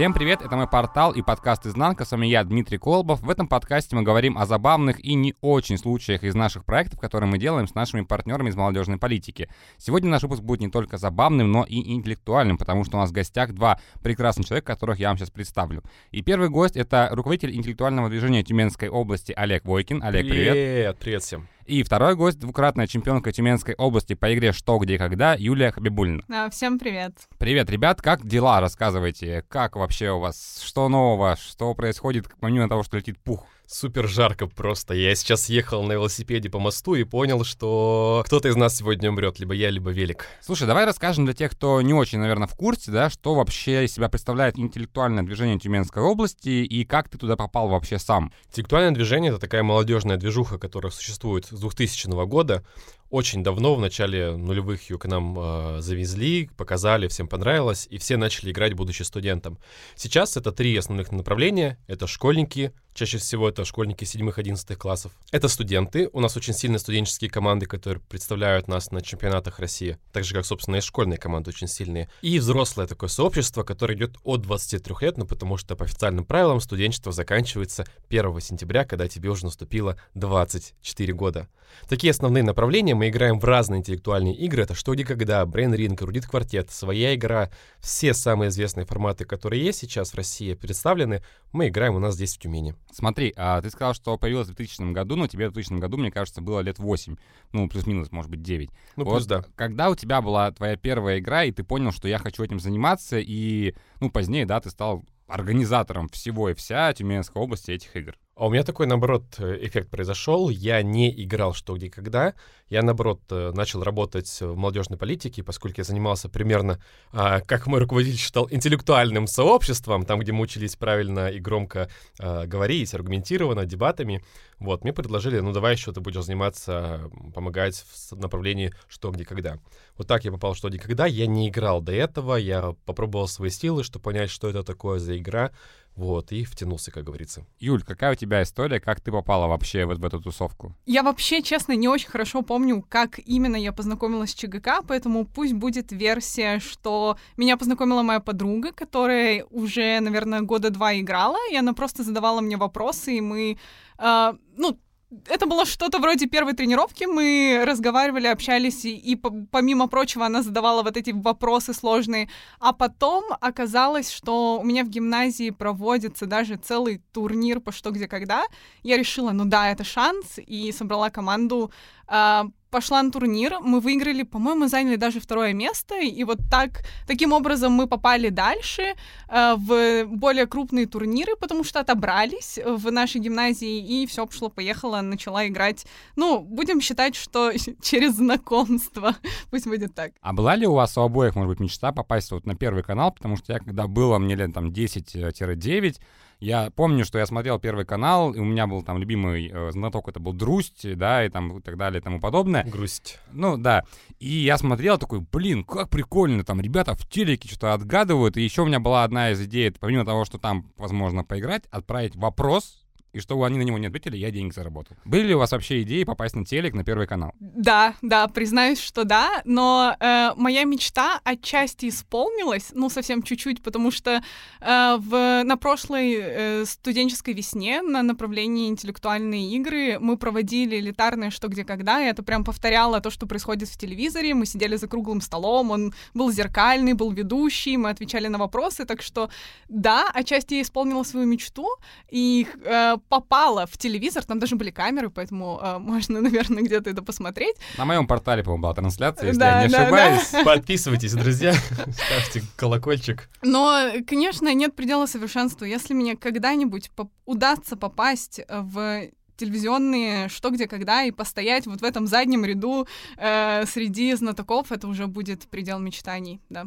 Всем привет, это мой портал и подкаст «Изнанка». С вами я, Дмитрий Колбов. В этом подкасте мы говорим о забавных и не очень случаях из наших проектов, которые мы делаем с нашими партнерами из молодежной политики. Сегодня наш выпуск будет не только забавным, но и интеллектуальным, потому что у нас в гостях два прекрасных человека, которых я вам сейчас представлю. И первый гость — это руководитель интеллектуального движения Тюменской области Олег Войкин. Олег, привет. Привет, привет всем. И второй гость, двукратная чемпионка Тюменской области по игре «Что, где, когда» Юлия Хабибулина. А, всем привет. Привет, ребят, как дела? Рассказывайте, как вообще у вас, что нового, что происходит, помимо того, что летит пух? Супер жарко просто. Я сейчас ехал на велосипеде по мосту и понял, что кто-то из нас сегодня умрет, либо я, либо велик. Слушай, давай расскажем для тех, кто не очень, наверное, в курсе, да, что вообще из себя представляет интеллектуальное движение Тюменской области и как ты туда попал вообще сам. Интеллектуальное движение — это такая молодежная движуха, которая существует с 2000 года. Очень давно, в начале нулевых, ее к нам э, завезли, показали, всем понравилось, и все начали играть, будучи студентом. Сейчас это три основных направления. Это школьники, чаще всего это школьники 7-11 классов. Это студенты. У нас очень сильные студенческие команды, которые представляют нас на чемпионатах России. Так же, как, собственно, и школьные команды очень сильные. И взрослое такое сообщество, которое идет от 23 лет, ну потому что по официальным правилам студенчество заканчивается 1 сентября, когда тебе уже наступило 24 года. Такие основные направления мы играем в разные интеллектуальные игры. Это «Что, где, когда», «Брейн Ринг», «Рудит Квартет», «Своя игра». Все самые известные форматы, которые есть сейчас в России, представлены, мы играем у нас здесь, в Тюмени. Смотри, а ты сказал, что появилась в 2000 году, но тебе в 2000 году, мне кажется, было лет 8. Ну, плюс-минус, может быть, 9. Ну, вот плюс да. Когда у тебя была твоя первая игра, и ты понял, что я хочу этим заниматься, и, ну, позднее, да, ты стал организатором всего и вся Тюменской области этих игр. А у меня такой, наоборот, э, эффект произошел. Я не играл что, где, когда. Я, наоборот, э, начал работать в молодежной политике, поскольку я занимался примерно, а, как мой руководитель считал, интеллектуальным сообществом, там, где мы учились правильно и громко а, говорить, аргументированно, дебатами. Вот, мне предложили, ну, давай еще ты будешь заниматься, помогать в направлении что, где, когда. Вот так я попал в что, где, когда. Я не играл до этого, я попробовал свои силы, чтобы понять, что это такое за игра. Вот, и втянулся, как говорится. Юль, какая у тебя история, как ты попала вообще вот в эту тусовку? Я вообще, честно, не очень хорошо помню, как именно я познакомилась с ЧГК, поэтому пусть будет версия, что меня познакомила моя подруга, которая уже, наверное, года два играла, и она просто задавала мне вопросы, и мы, э, ну, это было что-то вроде первой тренировки. Мы разговаривали, общались, и, и помимо прочего она задавала вот эти вопросы сложные. А потом оказалось, что у меня в гимназии проводится даже целый турнир по что, где, когда. Я решила, ну да, это шанс, и собрала команду а, пошла на турнир, мы выиграли, по-моему, заняли даже второе место, и вот так, таким образом мы попали дальше э, в более крупные турниры, потому что отобрались в нашей гимназии, и все пошло-поехало, начала играть, ну, будем считать, что через знакомство, пусть будет так. А была ли у вас у обоих, может быть, мечта попасть вот на Первый канал, потому что я, когда было, мне лет там 10-9, я помню, что я смотрел Первый канал, и у меня был там любимый э, знаток, это был Друсть, да, и там и так далее и тому подобное. Грусть. Ну, да. И я смотрел такой, блин, как прикольно, там ребята в телеке что-то отгадывают. И еще у меня была одна из идей, помимо того, что там возможно поиграть, отправить вопрос и чтобы они на него не ответили, я денег заработал. Были ли у вас вообще идеи попасть на телек, на Первый канал? Да, да, признаюсь, что да, но э, моя мечта отчасти исполнилась, ну, совсем чуть-чуть, потому что э, в, на прошлой э, студенческой весне на направлении интеллектуальные игры мы проводили элитарное «Что, где, когда», и это прям повторяло то, что происходит в телевизоре, мы сидели за круглым столом, он был зеркальный, был ведущий, мы отвечали на вопросы, так что да, отчасти я исполнила свою мечту, и э, попала в телевизор, там даже были камеры, поэтому э, можно, наверное, где-то это посмотреть. На моем портале, по-моему, была трансляция, если да, я не да, ошибаюсь. Да. Подписывайтесь, друзья, ставьте колокольчик. Но, конечно, нет предела совершенству. Если мне когда-нибудь по удастся попасть в телевизионные «Что, где, когда» и постоять вот в этом заднем ряду э, среди знатоков, это уже будет предел мечтаний, да.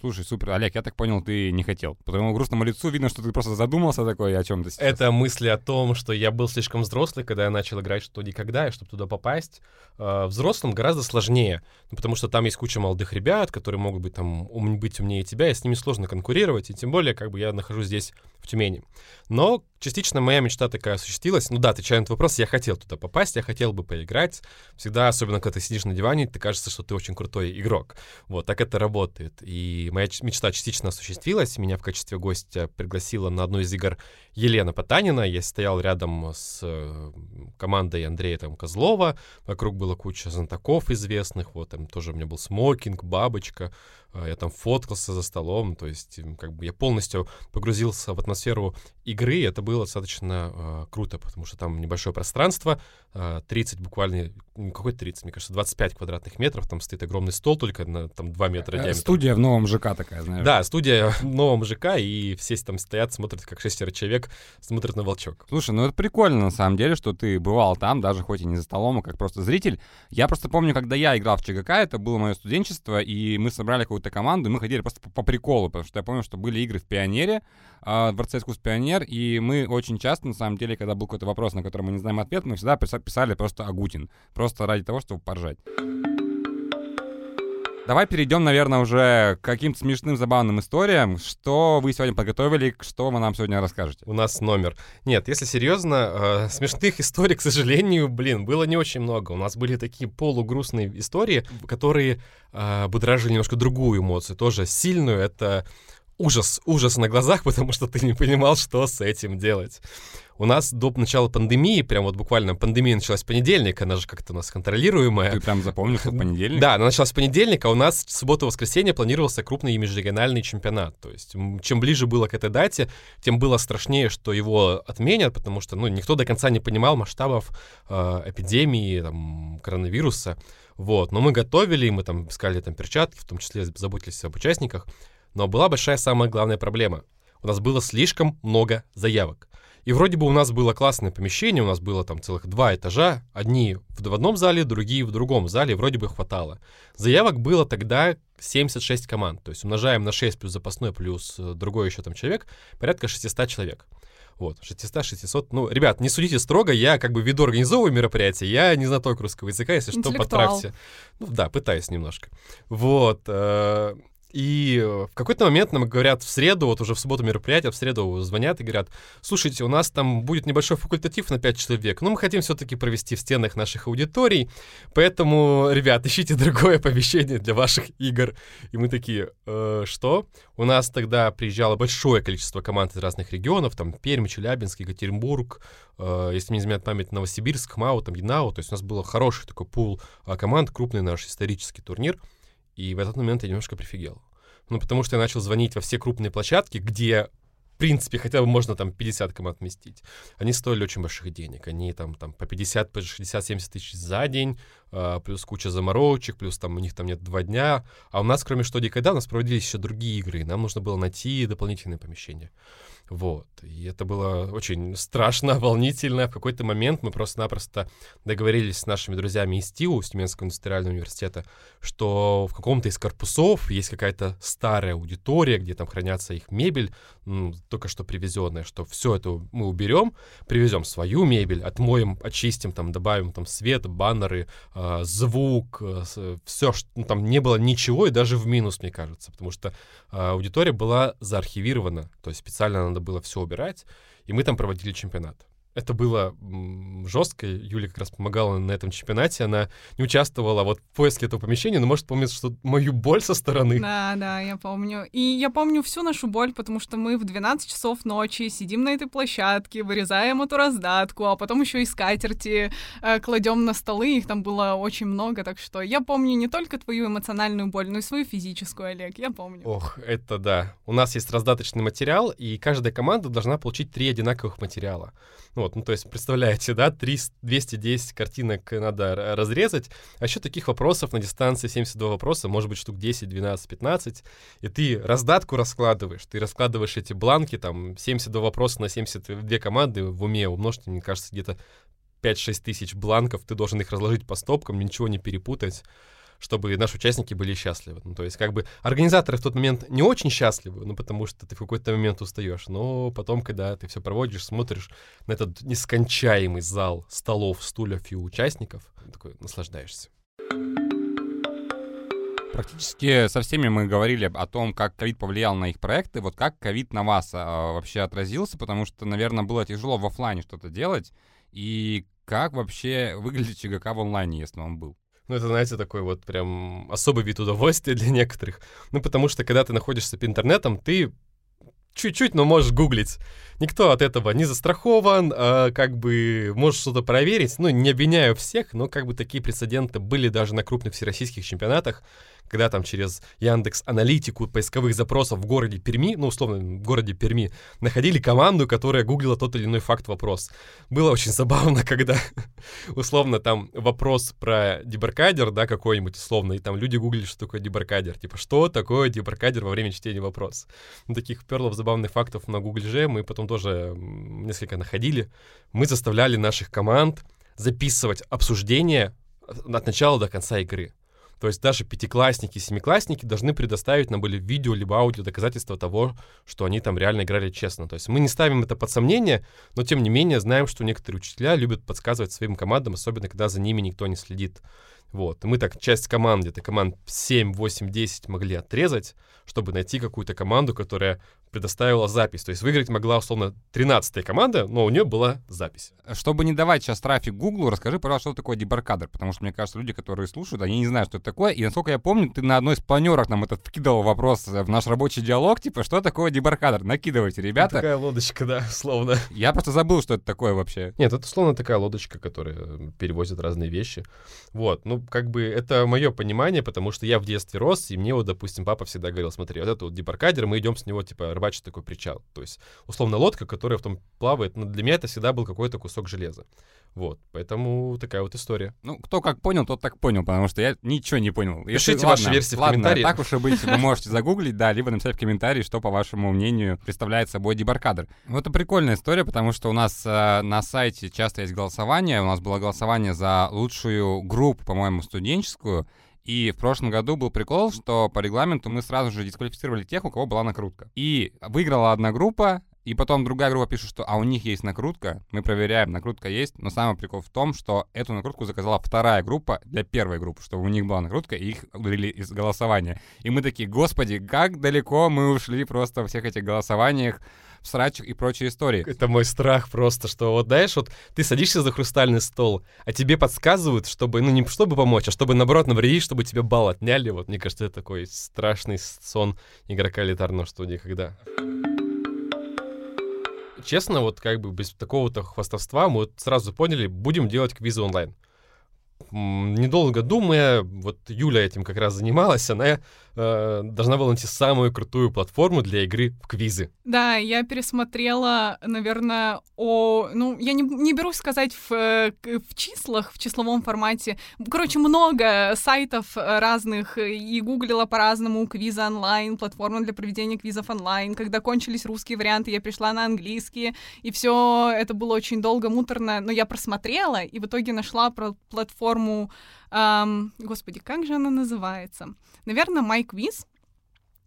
Слушай, супер. Олег, я так понял, ты не хотел. По твоему грустному лицу видно, что ты просто задумался такой о чем-то сейчас. Это мысли о том, что я был слишком взрослый, когда я начал играть что никогда, и чтобы туда попасть. Э, взрослым гораздо сложнее, ну, потому что там есть куча молодых ребят, которые могут быть там ум, быть умнее тебя, и с ними сложно конкурировать, и тем более, как бы я нахожусь здесь в Тюмени. Но частично моя мечта такая осуществилась. Ну да, отвечая на этот вопрос, я хотел туда попасть, я хотел бы поиграть. Всегда, особенно когда ты сидишь на диване, ты кажется, что ты очень крутой игрок. Вот, так это работает. И моя мечта частично осуществилась. Меня в качестве гостя пригласила на одну из игр Елена Потанина. Я стоял рядом с э, командой Андрея там, Козлова. Вокруг была куча знатоков известных. Вот там тоже у меня был смокинг, бабочка. А, я там фоткался за столом, то есть как бы я полностью погрузился в атмосферу игры, и это было достаточно э, круто, потому что там небольшое пространство, э, а, 30 буквально, ну, какой 30, мне кажется, 25 квадратных метров, там стоит огромный стол только на там 2 метра э, диаметра. Студия в новом ЖК такая, знаешь. Да, студия в новом ЖК, и все там стоят, смотрят, как шестеро человек смотрят на волчок. Слушай, ну это прикольно на самом деле, что ты бывал там, даже хоть и не за столом, а как просто зритель. Я просто помню, когда я играл в ЧГК, это было мое студенчество, и мы собрали какую-то какую-то команду, мы ходили просто по, по приколу, потому что я помню, что были игры в Пионере, э, Дворце искусств Пионер, и мы очень часто, на самом деле, когда был какой-то вопрос, на который мы не знаем ответ, мы всегда писали просто Агутин, просто ради того, чтобы поржать. Давай перейдем, наверное, уже к каким-то смешным, забавным историям. Что вы сегодня подготовили, что вы нам сегодня расскажете? У нас номер. Нет, если серьезно, э, смешных историй, к сожалению, блин, было не очень много. У нас были такие полугрустные истории, которые э, будоражили немножко другую эмоцию, тоже сильную. Это ужас, ужас на глазах, потому что ты не понимал, что с этим делать у нас до начала пандемии, прям вот буквально пандемия началась в понедельник, она же как-то у нас контролируемая. Ты прям запомнил, что понедельник? Да, она началась в понедельник, а у нас в субботу-воскресенье планировался крупный межрегиональный чемпионат. То есть чем ближе было к этой дате, тем было страшнее, что его отменят, потому что ну, никто до конца не понимал масштабов э, эпидемии, там, коронавируса. Вот, но мы готовили, мы там искали там перчатки, в том числе заботились об участниках. Но была большая самая главная проблема. У нас было слишком много заявок. И вроде бы у нас было классное помещение, у нас было там целых два этажа, одни в одном зале, другие в другом зале, вроде бы хватало. Заявок было тогда 76 команд, то есть умножаем на 6 плюс запасной плюс э, другой еще там человек, порядка 600 человек. Вот, 600-600. Ну, ребят, не судите строго, я как бы веду организовываю мероприятие, я не знаток русского языка, если что, потрапьте. Ну да, пытаюсь немножко. Вот. Э и э, в какой-то момент нам говорят в среду, вот уже в субботу мероприятие, в среду звонят и говорят, слушайте, у нас там будет небольшой факультатив на 5 человек, но мы хотим все-таки провести в стенах наших аудиторий, поэтому, ребят, ищите другое помещение для ваших игр. И мы такие, э, что? У нас тогда приезжало большое количество команд из разных регионов, там Пермь, Челябинск, Екатеринбург, э, если мне изменяет память, Новосибирск, МАУ, там Янау, то есть у нас был хороший такой пул э, команд, крупный наш исторический турнир — и в этот момент я немножко прифигел. Ну, потому что я начал звонить во все крупные площадки, где в принципе, хотя бы можно там 50 команд вместить. Они стоили очень больших денег. Они там, там по 50, по 60, 70 тысяч за день, э, плюс куча заморочек, плюс там у них там нет два дня. А у нас, кроме что когда у нас проводились еще другие игры, нам нужно было найти дополнительные помещения. Вот. И это было очень страшно, волнительно. В какой-то момент мы просто-напросто договорились с нашими друзьями из ТИУ, с Тюменского индустриального университета, что в каком-то из корпусов есть какая-то старая аудитория, где там хранятся их мебель, только что привезенная, что все это мы уберем, привезем свою мебель, отмоем, очистим, там, добавим там свет, баннеры, э, звук, э, все, что ну, там не было ничего, и даже в минус, мне кажется, потому что э, аудитория была заархивирована, то есть специально надо было все убирать, и мы там проводили чемпионат. Это было жестко. Юля как раз помогала на этом чемпионате. Она не участвовала вот в поиске этого помещения, но может помнить, что мою боль со стороны. Да, да, я помню. И я помню всю нашу боль, потому что мы в 12 часов ночи сидим на этой площадке, вырезаем эту раздатку, а потом еще и скатерти э, кладем на столы. Их там было очень много, так что я помню не только твою эмоциональную боль, но и свою физическую, Олег. Я помню. Ох, это да. У нас есть раздаточный материал, и каждая команда должна получить три одинаковых материала. Ну, вот, ну, то есть, представляете, да, 300, 210 картинок надо разрезать, а еще таких вопросов на дистанции 72 вопроса, может быть, штук 10, 12, 15, и ты раздатку раскладываешь, ты раскладываешь эти бланки, там, 72 вопроса на 72 команды в уме умножьте, мне кажется, где-то 5-6 тысяч бланков, ты должен их разложить по стопкам, ничего не перепутать чтобы наши участники были счастливы. Ну, то есть, как бы, организаторы в тот момент не очень счастливы, ну, потому что ты в какой-то момент устаешь, но потом, когда ты все проводишь, смотришь на этот нескончаемый зал столов, стульев и участников, такой наслаждаешься. Практически со всеми мы говорили о том, как ковид повлиял на их проекты. Вот как ковид на вас а, вообще отразился? Потому что, наверное, было тяжело в офлайне что-то делать. И как вообще выглядит ЧГК в онлайне, если он был? Ну, это, знаете, такой вот прям особый вид удовольствия для некоторых. Ну, потому что, когда ты находишься по интернетам, ты чуть-чуть, но можешь гуглить. Никто от этого не застрахован, а, как бы можешь что-то проверить. Ну, не обвиняю всех, но как бы такие прецеденты были даже на крупных всероссийских чемпионатах, когда там через Яндекс Аналитику поисковых запросов в городе Перми, ну, условно, в городе Перми, находили команду, которая гуглила тот или иной факт-вопрос. Было очень забавно, когда, условно, там вопрос про дебаркадер, да, какой-нибудь, условно, и там люди гуглили, что такое дебаркадер. Типа, что такое дебаркадер во время чтения вопроса? Ну, таких перлов забавных фактов на Google же мы потом тоже несколько находили. Мы заставляли наших команд записывать обсуждения от начала до конца игры. То есть даже пятиклассники, семиклассники должны предоставить нам были видео либо аудио доказательства того, что они там реально играли честно. То есть мы не ставим это под сомнение, но тем не менее знаем, что некоторые учителя любят подсказывать своим командам, особенно когда за ними никто не следит. Вот. И мы так часть команд, где-то команд 7, 8, 10 могли отрезать, чтобы найти какую-то команду, которая предоставила запись. То есть выиграть могла, условно, 13-я команда, но у нее была запись. Чтобы не давать сейчас трафик Гуглу, расскажи, пожалуйста, что такое дебаркадер, потому что, мне кажется, люди, которые слушают, они не знают, что это такое. И, насколько я помню, ты на одной из планерок нам этот вкидывал вопрос в наш рабочий диалог, типа, что такое дебаркадер? Накидывайте, ребята. Такая лодочка, да, условно. Я просто забыл, что это такое вообще. Нет, это условно такая лодочка, которая перевозит разные вещи. Вот, ну, как бы это мое понимание, потому что я в детстве рос, и мне вот, допустим, папа всегда говорил, смотри, вот это вот дебаркадер, мы идем с него, типа, рыбачить такой причал. То есть, условно, лодка, которая в том плавает, но для меня это всегда был какой-то кусок железа. Вот, поэтому такая вот история. Ну, кто как понял, тот так понял, потому что я ничего не понял. Пишите Если, ваши ладно, версии в ладно, комментариях. так уж и быть, вы можете загуглить, да, либо написать в комментарии, что, по вашему мнению, представляет собой дебаркадер. Ну, это прикольная история, потому что у нас э, на сайте часто есть голосование. У нас было голосование за лучшую группу, по-моему, студенческую. И в прошлом году был прикол, что по регламенту мы сразу же дисквалифицировали тех, у кого была накрутка. И выиграла одна группа, и потом другая группа пишет, что а у них есть накрутка. Мы проверяем, накрутка есть. Но самый прикол в том, что эту накрутку заказала вторая группа для первой группы, чтобы у них была накрутка, и их удалили из голосования. И мы такие, господи, как далеко мы ушли просто во всех этих голосованиях в срачах и прочие истории. Это мой страх просто, что вот, знаешь, вот ты садишься за хрустальный стол, а тебе подсказывают, чтобы, ну, не чтобы помочь, а чтобы, наоборот, навредить, чтобы тебе балл отняли. Вот, мне кажется, это такой страшный сон игрока элитарного студии, когда... Честно, вот как бы без такого-то хвастовства мы вот сразу поняли, будем делать квизы онлайн недолго думая, вот Юля этим как раз занималась, она э, должна была найти самую крутую платформу для игры в квизы. Да, я пересмотрела, наверное, о... Ну, я не, не берусь сказать в, в числах, в числовом формате. Короче, много сайтов разных, и гуглила по-разному квизы онлайн, платформа для проведения квизов онлайн. Когда кончились русские варианты, я пришла на английские, и все это было очень долго, муторно, но я просмотрела, и в итоге нашла про платформу эм, господи, как же она называется? Наверное, MyQuiz.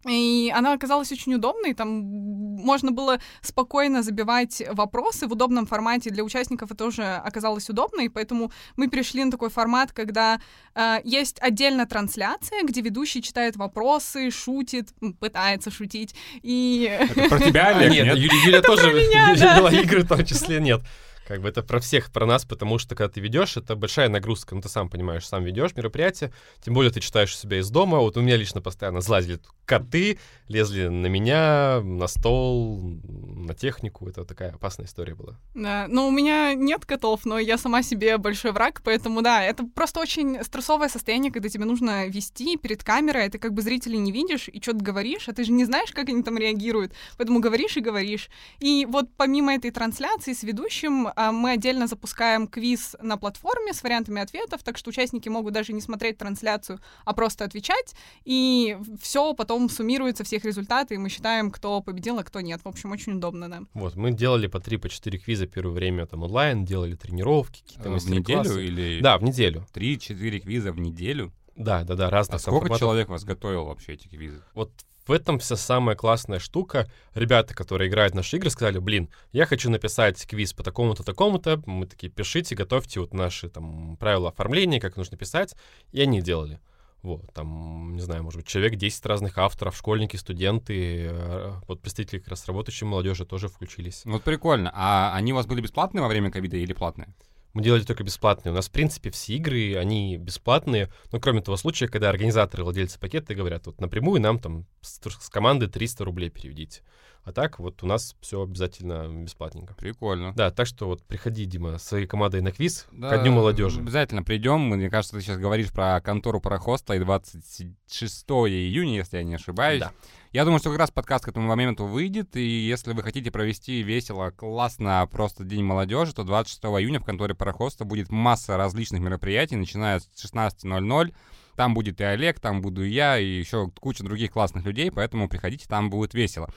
И она оказалась очень удобной, там можно было спокойно забивать вопросы в удобном формате. Для участников это тоже оказалось удобно, и поэтому мы перешли на такой формат, когда э, есть отдельно трансляция, где ведущий читает вопросы, шутит, пытается шутить. И... Это про тебя, Олег, нет? Юля тоже вела игры в том числе, нет. Как бы это про всех, про нас, потому что когда ты ведешь, это большая нагрузка. Ну, ты сам понимаешь, сам ведешь мероприятие, тем более ты читаешь у себя из дома. Вот у меня лично постоянно злазили коты, лезли на меня, на стол, на технику. Это такая опасная история была. Да, ну у меня нет котов, но я сама себе большой враг, поэтому да, это просто очень стрессовое состояние, когда тебе нужно вести перед камерой, а ты как бы зрителей не видишь и что-то говоришь, а ты же не знаешь, как они там реагируют, поэтому говоришь и говоришь. И вот помимо этой трансляции с ведущим мы отдельно запускаем квиз на платформе с вариантами ответов, так что участники могут даже не смотреть трансляцию, а просто отвечать, и все потом суммируется, всех результаты, и мы считаем, кто победил, а кто нет. В общем, очень удобно, да. Вот, мы делали по 3 по 4 квиза первое время там онлайн, делали тренировки, какие-то В неделю или... Да, в неделю. 3-4 квиза в неделю? Да, да, да, разных. А сколько форматов. человек вас готовил вообще эти квизы? Вот в этом вся самая классная штука. Ребята, которые играют в наши игры, сказали, блин, я хочу написать квиз по такому-то, такому-то. Мы такие, пишите, готовьте вот наши там правила оформления, как нужно писать. И они делали. Вот, там, не знаю, может быть, человек 10 разных авторов, школьники, студенты, э, вот представители как раз работающей молодежи тоже включились. Вот прикольно. А они у вас были бесплатные во время ковида или платные? Мы делали только бесплатные. У нас, в принципе, все игры, они бесплатные, но кроме того случая, когда организаторы, владельцы пакета говорят, вот напрямую нам там с, с команды 300 рублей переведите. А так вот у нас все обязательно бесплатненько. Прикольно. Да, так что вот приходи, Дима, своей командой на квиз да, ко Дню молодежи. Обязательно придем. Мне кажется, ты сейчас говоришь про контору Парохоста и 26 июня, если я не ошибаюсь. Да. Я думаю, что как раз подкаст к этому моменту выйдет, и если вы хотите провести весело, классно, просто День молодежи, то 26 июня в конторе Парохоста будет масса различных мероприятий, начиная с 16.00. Там будет и Олег, там буду и я, и еще куча других классных людей, поэтому приходите, там будет весело.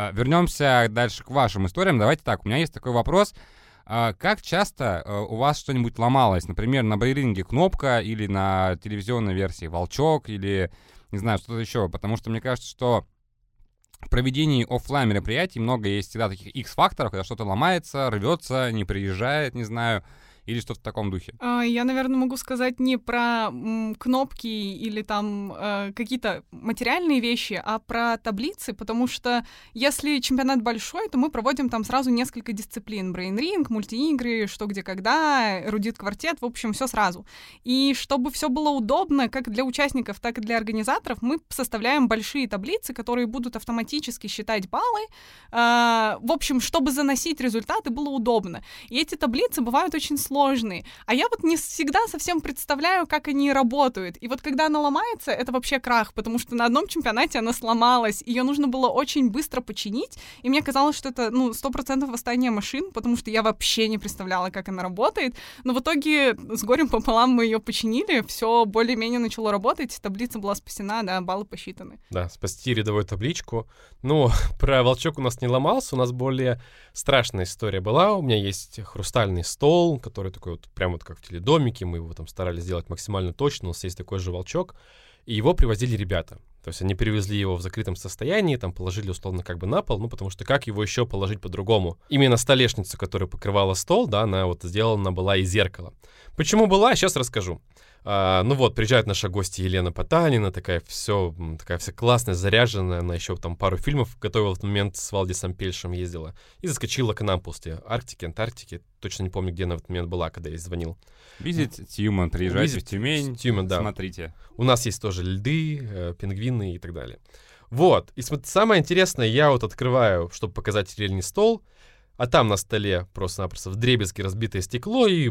А, вернемся дальше к вашим историям. Давайте так, у меня есть такой вопрос. А, как часто а, у вас что-нибудь ломалось? Например, на брейринге кнопка или на телевизионной версии волчок или, не знаю, что-то еще. Потому что мне кажется, что в проведении офлайн мероприятий много есть всегда таких X-факторов, когда что-то ломается, рвется, не приезжает, не знаю или что-то в таком духе? А, я, наверное, могу сказать не про кнопки или там э, какие-то материальные вещи, а про таблицы, потому что если чемпионат большой, то мы проводим там сразу несколько дисциплин. Брейн-ринг, мультиигры, что где когда, эрудит квартет, в общем, все сразу. И чтобы все было удобно как для участников, так и для организаторов, мы составляем большие таблицы, которые будут автоматически считать баллы. Э, в общем, чтобы заносить результаты, было удобно. И эти таблицы бывают очень сложные сложные. А я вот не всегда совсем представляю, как они работают. И вот когда она ломается, это вообще крах, потому что на одном чемпионате она сломалась, ее нужно было очень быстро починить, и мне казалось, что это, ну, сто процентов восстание машин, потому что я вообще не представляла, как она работает. Но в итоге с горем пополам мы ее починили, все более-менее начало работать, таблица была спасена, да, баллы посчитаны. Да, спасти рядовую табличку. Ну, про волчок у нас не ломался, у нас более страшная история была. У меня есть хрустальный стол, который который такой вот, прям вот как в теледомике, мы его там старались сделать максимально точно, у нас есть такой же волчок, и его привозили ребята. То есть они привезли его в закрытом состоянии, там положили условно как бы на пол, ну потому что как его еще положить по-другому? Именно столешницу, которая покрывала стол, да, она вот сделана была из зеркала. Почему была, сейчас расскажу. А, ну вот, приезжает наша гостья Елена Потанина, такая все, такая вся классная, заряженная, она еще там пару фильмов готовила в этот момент с Валдисом Пельшем ездила, и заскочила к нам после Арктики, Антарктики, точно не помню, где она в этот момент была, когда я звонил. Визит Тюман, приезжайте Visit в Тюмень, Тюман, да. смотрите. У нас есть тоже льды, э, пингвины и так далее. Вот, и самое интересное, я вот открываю, чтобы показать рельный стол, а там на столе просто-напросто в дребезги разбитое стекло и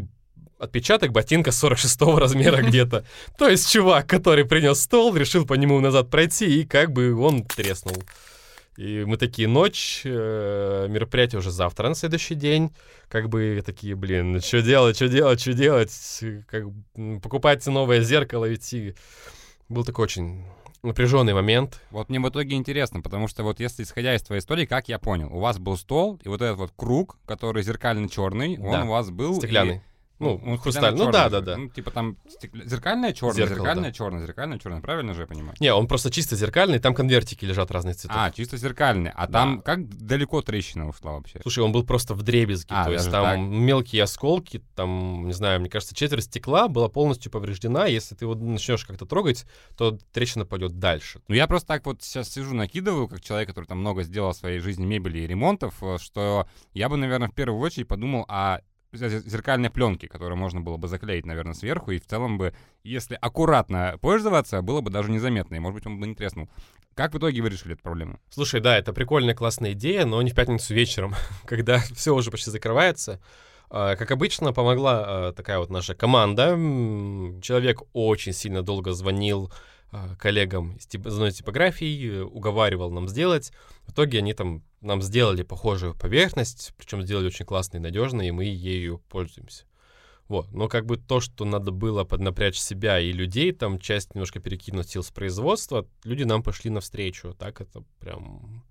отпечаток ботинка 46 размера где-то. То есть чувак, который принес стол, решил по нему назад пройти, и как бы он треснул. И мы такие, ночь, э, мероприятие уже завтра на следующий день. Как бы такие, блин, ну что делать, что делать, что делать? Как, покупать новое зеркало, идти. Был такой очень напряженный момент. Вот мне в итоге интересно, потому что вот если исходя из твоей истории, как я понял, у вас был стол, и вот этот вот круг, который зеркально-черный, он да. у вас был... Стеклянный. Ну, ну хрусталь. Ну да, да, да. Ну, типа там стекля... зеркальная черная, Зеркало, зеркальная да. черная, зеркальная черная, правильно же я понимаю? Не, он просто чисто зеркальный, там конвертики лежат разных цветов. А, чисто зеркальный. А да. там как далеко трещина ушла вообще? Слушай, он был просто в дребезге, а, то есть там так? мелкие осколки, там, не знаю, мне кажется, четверть стекла была полностью повреждена. Если ты его начнешь как-то трогать, то трещина пойдет дальше. Ну я просто так вот сейчас сижу, накидываю, как человек, который там много сделал в своей жизни мебели и ремонтов, э, что я бы, наверное, в первую очередь подумал, а зеркальной пленки, которую можно было бы заклеить, наверное, сверху, и в целом бы, если аккуратно пользоваться, было бы даже незаметно, и, может быть, он бы не треснул. Как в итоге вы решили эту проблему? Слушай, да, это прикольная, классная идея, но не в пятницу вечером, когда все уже почти закрывается. А, как обычно, помогла а, такая вот наша команда. Человек очень сильно долго звонил а, коллегам из одной типографии, э, уговаривал нам сделать. В итоге они там нам сделали похожую поверхность, причем сделали очень классно и надежно, и мы ею пользуемся. Вот. Но как бы то, что надо было поднапрячь себя и людей, там часть немножко перекинуть сил с производства, люди нам пошли навстречу. Так это прям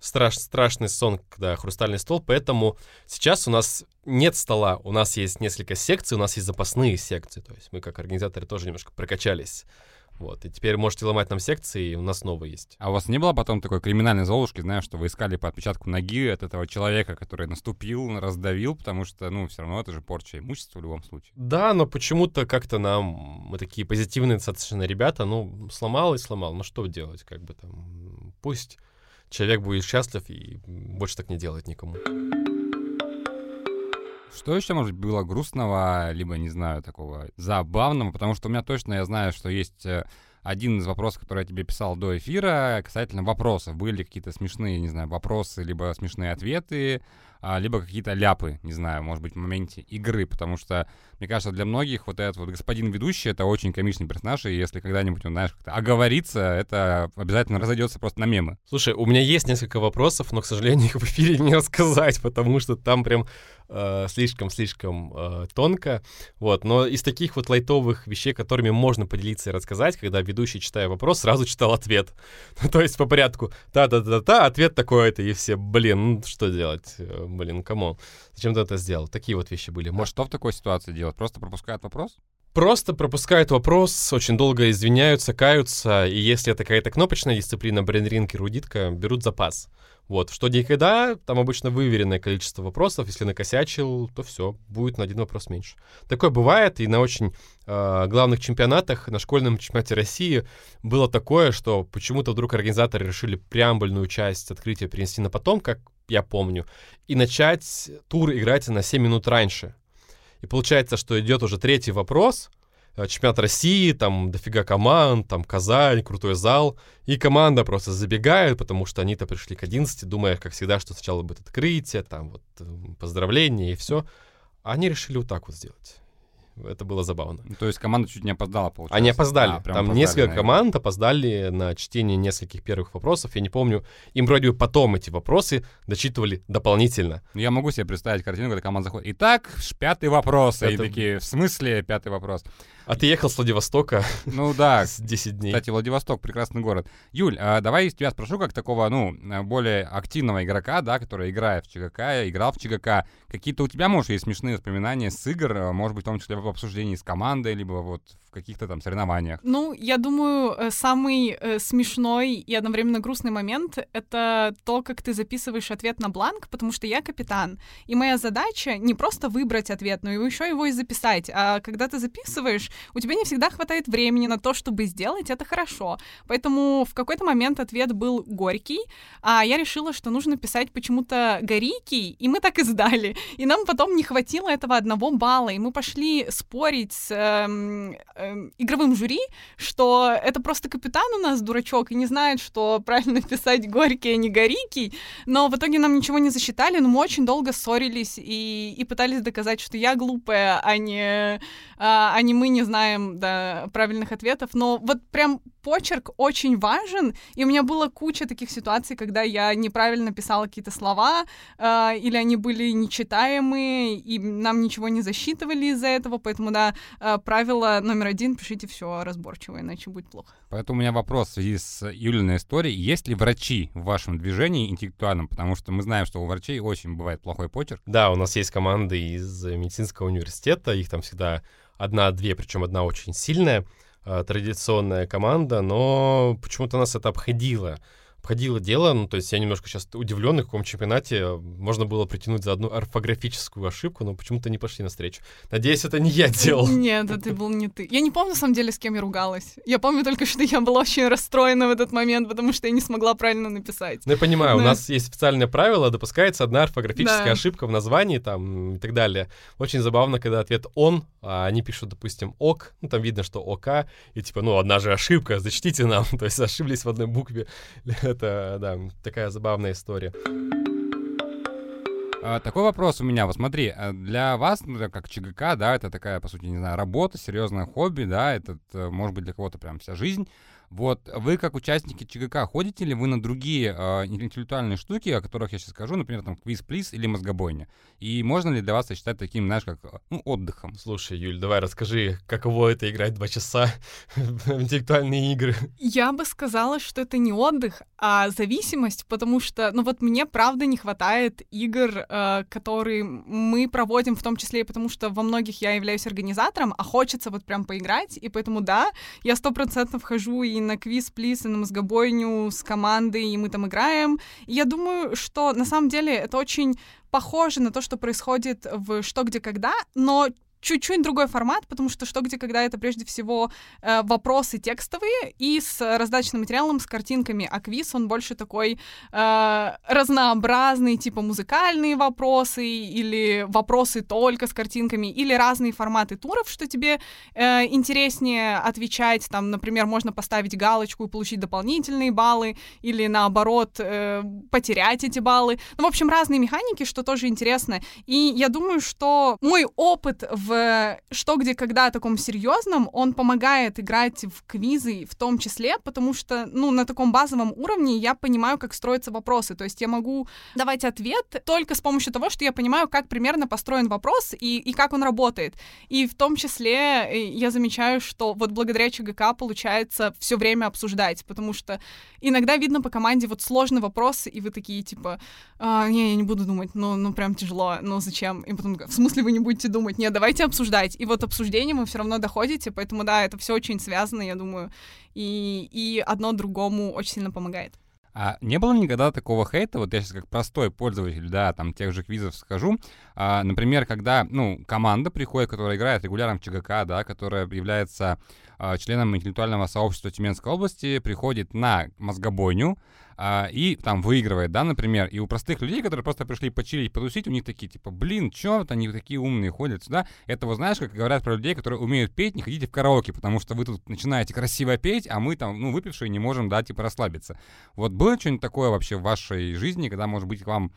страш, страшный сон, когда хрустальный стол. Поэтому сейчас у нас нет стола, у нас есть несколько секций, у нас есть запасные секции. То есть мы как организаторы тоже немножко прокачались Вот, и теперь можете ломать нам секции, и у нас новые есть. А у вас не было потом такой криминальной золушки, знаешь, что вы искали по отпечатку ноги от этого человека, который наступил, раздавил, потому что, ну, все равно это же порча имущества в любом случае. Да, но почему-то как-то нам, мы такие позитивные достаточно ребята, ну, сломал и сломал, ну что делать, как бы там, пусть человек будет счастлив и больше так не делает никому. Что еще, может было грустного, либо, не знаю, такого забавного? Потому что у меня точно, я знаю, что есть э, один из вопросов, который я тебе писал до эфира, касательно вопросов. Были какие-то смешные, не знаю, вопросы, либо смешные ответы, а, либо какие-то ляпы, не знаю, может быть, в моменте игры, потому что, мне кажется, для многих вот этот вот господин ведущий — это очень комичный персонаж, и если когда-нибудь он, знаешь, как-то оговорится, это обязательно разойдется просто на мемы. Слушай, у меня есть несколько вопросов, но, к сожалению, их в эфире не рассказать, потому что там прям э, слишком-слишком э, тонко, вот, но из таких вот лайтовых вещей, которыми можно поделиться и рассказать, когда ведущий, читая вопрос, сразу читал ответ, то есть по порядку, та-та-та-та, ответ такой-то, и все, блин, ну что делать, блин, кому? Зачем ты это сделал? Такие вот вещи были. А что в такой ситуации делать? Просто пропускают вопрос? Просто пропускают вопрос, очень долго извиняются, каются, и если это какая-то кнопочная дисциплина, брейнринг и рудитка, берут запас. Вот, что никогда, там обычно выверенное количество вопросов, если накосячил, то все, будет на один вопрос меньше. Такое бывает, и на очень э, главных чемпионатах, на школьном чемпионате России было такое, что почему-то вдруг организаторы решили преамбульную часть открытия перенести на потом, как я помню, и начать тур играть на 7 минут раньше. И получается, что идет уже третий вопрос, э, чемпионат России, там дофига команд, там Казань, крутой зал, и команда просто забегает, потому что они-то пришли к 11, думая, как всегда, что сначала будет открытие, там вот поздравления и все. Они решили вот так вот сделать. Это было забавно. Ну, то есть команда чуть не опоздала, получается? Они опоздали. А, Там опоздали, несколько наверное. команд опоздали на чтение нескольких первых вопросов. Я не помню. Им вроде бы потом эти вопросы дочитывали дополнительно. Ну, я могу себе представить картину, когда команда заходит. Итак, пятый вопрос. Это... И такие, в смысле пятый вопрос? А ты ехал с Владивостока? Ну да. С 10 дней. Кстати, Владивосток — прекрасный город. Юль, а давай тебя спрошу, как такого, ну, более активного игрока, да, который играет в ЧГК, играл в ЧГК. Какие-то у тебя, может, есть смешные воспоминания с игр, может быть, в том числе в обсуждении с командой, либо вот каких-то там соревнованиях? Ну, я думаю, э, самый э, смешной и одновременно грустный момент — это то, как ты записываешь ответ на бланк, потому что я капитан, и моя задача не просто выбрать ответ, но еще его и записать. А когда ты записываешь, у тебя не всегда хватает времени на то, чтобы сделать это хорошо. Поэтому в какой-то момент ответ был горький, а я решила, что нужно писать почему-то горький, и мы так и сдали. И нам потом не хватило этого одного балла, и мы пошли спорить с эм, э, игровым жюри, что это просто капитан у нас дурачок и не знает, что правильно писать горький, а не горикий. Но в итоге нам ничего не засчитали, но мы очень долго ссорились и, и пытались доказать, что я глупая, а не, а, а не мы не знаем да, правильных ответов. Но вот прям почерк очень важен, и у меня была куча таких ситуаций, когда я неправильно писала какие-то слова, э, или они были нечитаемые, и нам ничего не засчитывали из-за этого, поэтому, да, э, правило номер один — пишите все разборчиво, иначе будет плохо. Поэтому у меня вопрос в связи с Юлиной историей. Есть ли врачи в вашем движении интеллектуальном? Потому что мы знаем, что у врачей очень бывает плохой почерк. Да, у нас есть команды из медицинского университета, их там всегда одна-две, причем одна очень сильная, традиционная команда, но почему-то нас это обходило обходило дело, ну, то есть я немножко сейчас удивлен, на каком чемпионате можно было притянуть за одну орфографическую ошибку, но почему-то не пошли навстречу. Надеюсь, это не я делал. Нет, это был не ты. Я не помню, на самом деле, с кем я ругалась. Я помню только, что я была очень расстроена в этот момент, потому что я не смогла правильно написать. Ну, я понимаю, да. у нас есть специальное правило, допускается одна орфографическая да. ошибка в названии там и так далее. Очень забавно, когда ответ «он», а они пишут, допустим, «ок», ну, там видно, что «ока», и типа, ну, одна же ошибка, зачтите нам, то есть ошиблись в одной букве это, да, такая забавная история. А, такой вопрос у меня. Вот смотри, а для вас, ну, как ЧГК, да, это такая, по сути, не знаю, работа, серьезное хобби, да, это, может быть, для кого-то прям вся жизнь. Вот вы, как участники ЧГК, ходите ли вы на другие э, интеллектуальные штуки, о которых я сейчас скажу, например, там квиз плиз или мозгобойня? И можно ли для вас считать таким, знаешь, как ну, отдыхом? Слушай, Юль, давай расскажи, каково это играть два часа в интеллектуальные игры? Я бы сказала, что это не отдых, а зависимость, потому что, ну вот мне правда не хватает игр, э, которые мы проводим, в том числе и потому, что во многих я являюсь организатором, а хочется вот прям поиграть, и поэтому да, я сто процентов хожу и на квиз, плиз, и на мозгобойню с командой, и мы там играем. И я думаю, что на самом деле это очень похоже на то, что происходит в «Что, где, когда», но чуть-чуть другой формат, потому что что, где, когда это прежде всего э, вопросы текстовые и с раздачным материалом, с картинками, а квиз он больше такой э, разнообразный, типа музыкальные вопросы или вопросы только с картинками или разные форматы туров, что тебе э, интереснее отвечать, там, например, можно поставить галочку и получить дополнительные баллы или наоборот э, потерять эти баллы. Ну, в общем, разные механики, что тоже интересно. И я думаю, что мой опыт в «Что, где, когда» таком серьезном, он помогает играть в квизы в том числе, потому что, ну, на таком базовом уровне я понимаю, как строятся вопросы. То есть я могу давать ответ только с помощью того, что я понимаю, как примерно построен вопрос и, и как он работает. И в том числе э, я замечаю, что вот благодаря ЧГК получается все время обсуждать, потому что иногда видно по команде вот сложный вопрос, и вы такие, типа, а, не, я не буду думать, ну, ну прям тяжело, ну зачем? И потом, в смысле вы не будете думать? Нет, давайте обсуждать. И вот обсуждение вы все равно доходите, поэтому да, это все очень связано, я думаю, и, и одно другому очень сильно помогает. А не было никогда такого хейта, вот я сейчас как простой пользователь, да, там тех же квизов скажу, а, например, когда, ну, команда приходит, которая играет регулярно в ЧГК, да, которая является а, членом интеллектуального сообщества Тюменской области, приходит на мозгобойню, а, и там выигрывает, да, например, и у простых людей, которые просто пришли почилить, потусить, у них такие, типа, блин, чё вот они такие умные ходят сюда, это вот знаешь, как говорят про людей, которые умеют петь, не ходите в караоке, потому что вы тут начинаете красиво петь, а мы там, ну, выпившие, не можем, да, типа, расслабиться. Вот было что-нибудь такое вообще в вашей жизни, когда, может быть, к вам,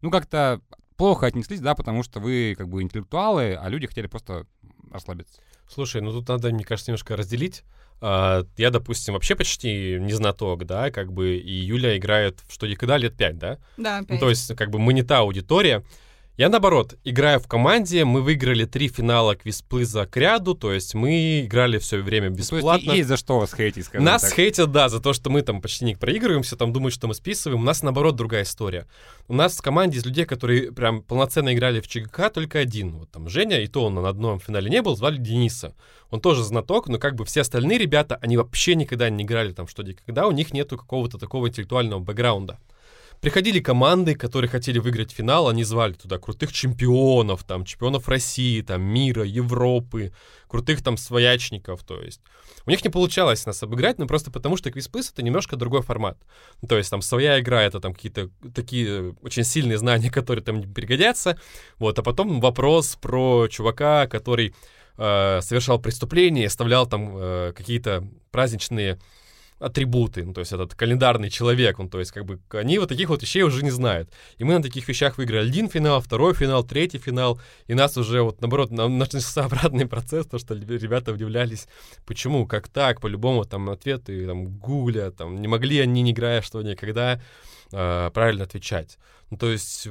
ну, как-то плохо отнеслись, да, потому что вы, как бы, интеллектуалы, а люди хотели просто расслабиться? Слушай, ну тут надо, мне кажется, немножко разделить. Uh, я, допустим, вообще почти не знаток, да, как бы, и Юля играет в что никогда лет пять, да? Да, пять. Ну, то есть, как бы, мы не та аудитория. Я, наоборот, играю в команде, мы выиграли три финала квизплыза к ряду, то есть мы играли все время бесплатно. Ну, то есть есть за что вас хейтить, скажем Нас так. хейтят, да, за то, что мы там почти не проигрываемся, там думают, что мы списываем. У нас, наоборот, другая история. У нас в команде из людей, которые прям полноценно играли в ЧГК, только один. Вот там Женя, и то он на одном финале не был, звали Дениса. Он тоже знаток, но как бы все остальные ребята, они вообще никогда не играли там что никогда, у них нету какого-то такого интеллектуального бэкграунда. Приходили команды, которые хотели выиграть финал, они звали туда крутых чемпионов, там, чемпионов России, там, мира, Европы, крутых там своячников, то есть. У них не получалось нас обыграть, но просто потому, что квизплыс — это немножко другой формат. Ну, то есть там своя игра — это там какие-то такие очень сильные знания, которые там пригодятся, вот, а потом вопрос про чувака, который э, совершал преступление, оставлял там э, какие-то праздничные атрибуты, ну, то есть этот календарный человек, он, то есть как бы они вот таких вот вещей уже не знают. И мы на таких вещах выиграли один финал, второй финал, третий финал, и нас уже вот наоборот начался обратный процесс, то что ребята удивлялись, почему, как так, по-любому там ответы там гугля, там не могли они, не играя что никогда, э, правильно отвечать. Ну, то есть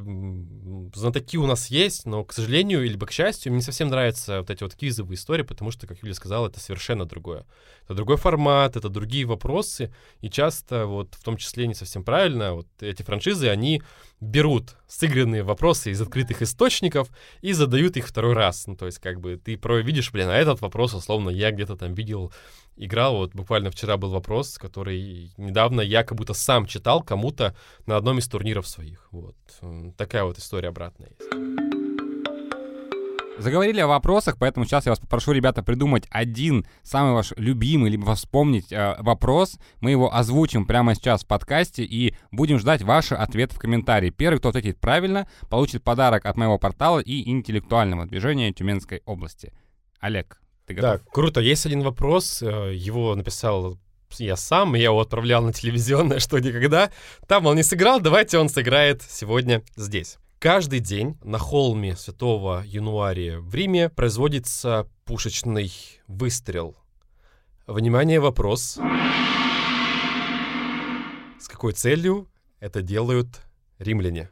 знатоки у нас есть, но, к сожалению, или к счастью, мне не совсем нравятся вот эти вот квизовые истории, потому что, как Юля сказала, это совершенно другое. Это другой формат, это другие вопросы, и часто, вот в том числе не совсем правильно, вот эти франшизы, они берут сыгранные вопросы из открытых источников и задают их второй раз. Ну, то есть, как бы, ты про видишь, блин, а этот вопрос, условно, я где-то там видел, играл, вот буквально вчера был вопрос, который недавно я как будто сам читал кому-то на одном из турниров своих. Вот. Такая вот история обратная есть. Заговорили о вопросах, поэтому сейчас я вас попрошу, ребята, придумать один самый ваш любимый, либо вспомнить э, вопрос. Мы его озвучим прямо сейчас в подкасте и будем ждать ваши ответы в комментарии. Первый, кто ответит правильно, получит подарок от моего портала и интеллектуального движения Тюменской области. Олег, ты готов? Да, круто. Есть один вопрос, э, его написал я сам, я его отправлял на телевизионное «Что никогда». Там он не сыграл, давайте он сыграет сегодня здесь. Каждый день на холме Святого Януария в Риме производится пушечный выстрел. Внимание, вопрос. какой целью это делают римляне?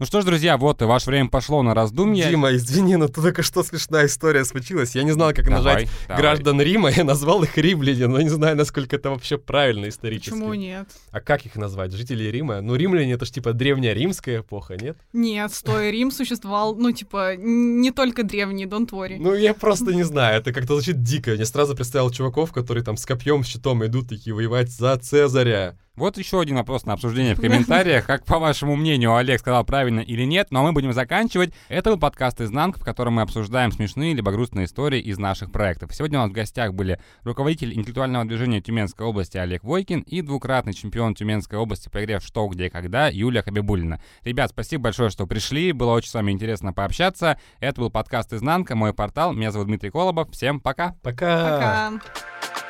Ну что ж, друзья, вот и ваше время пошло на раздумья. Дима, извини, но только что смешная история случилась. Я не знал, как Давай, нажать давай. граждан Рима, я назвал их римляне, но не знаю, насколько это вообще правильно исторически. Почему нет? А как их назвать? Жители Рима? Ну, римляне — это ж типа древняя римская эпоха, нет? Нет, стой, Рим существовал, ну, типа, не только древний, don't worry. Ну, я просто не знаю, это как-то звучит дико. Я сразу представил чуваков, которые там с копьем, с щитом идут такие воевать за Цезаря. Вот еще один вопрос на обсуждение в комментариях. Как, по вашему мнению, Олег сказал правильно или нет? Но мы будем заканчивать. Это был подкаст «Изнанка», в котором мы обсуждаем смешные либо грустные истории из наших проектов. Сегодня у нас в гостях были руководитель интеллектуального движения Тюменской области Олег Войкин и двукратный чемпион Тюменской области по игре в «Что, где, когда» Юлия Хабибулина. Ребят, спасибо большое, что пришли. Было очень с вами интересно пообщаться. Это был подкаст «Изнанка», мой портал. Меня зовут Дмитрий Колобов. Всем пока! Пока! Пока.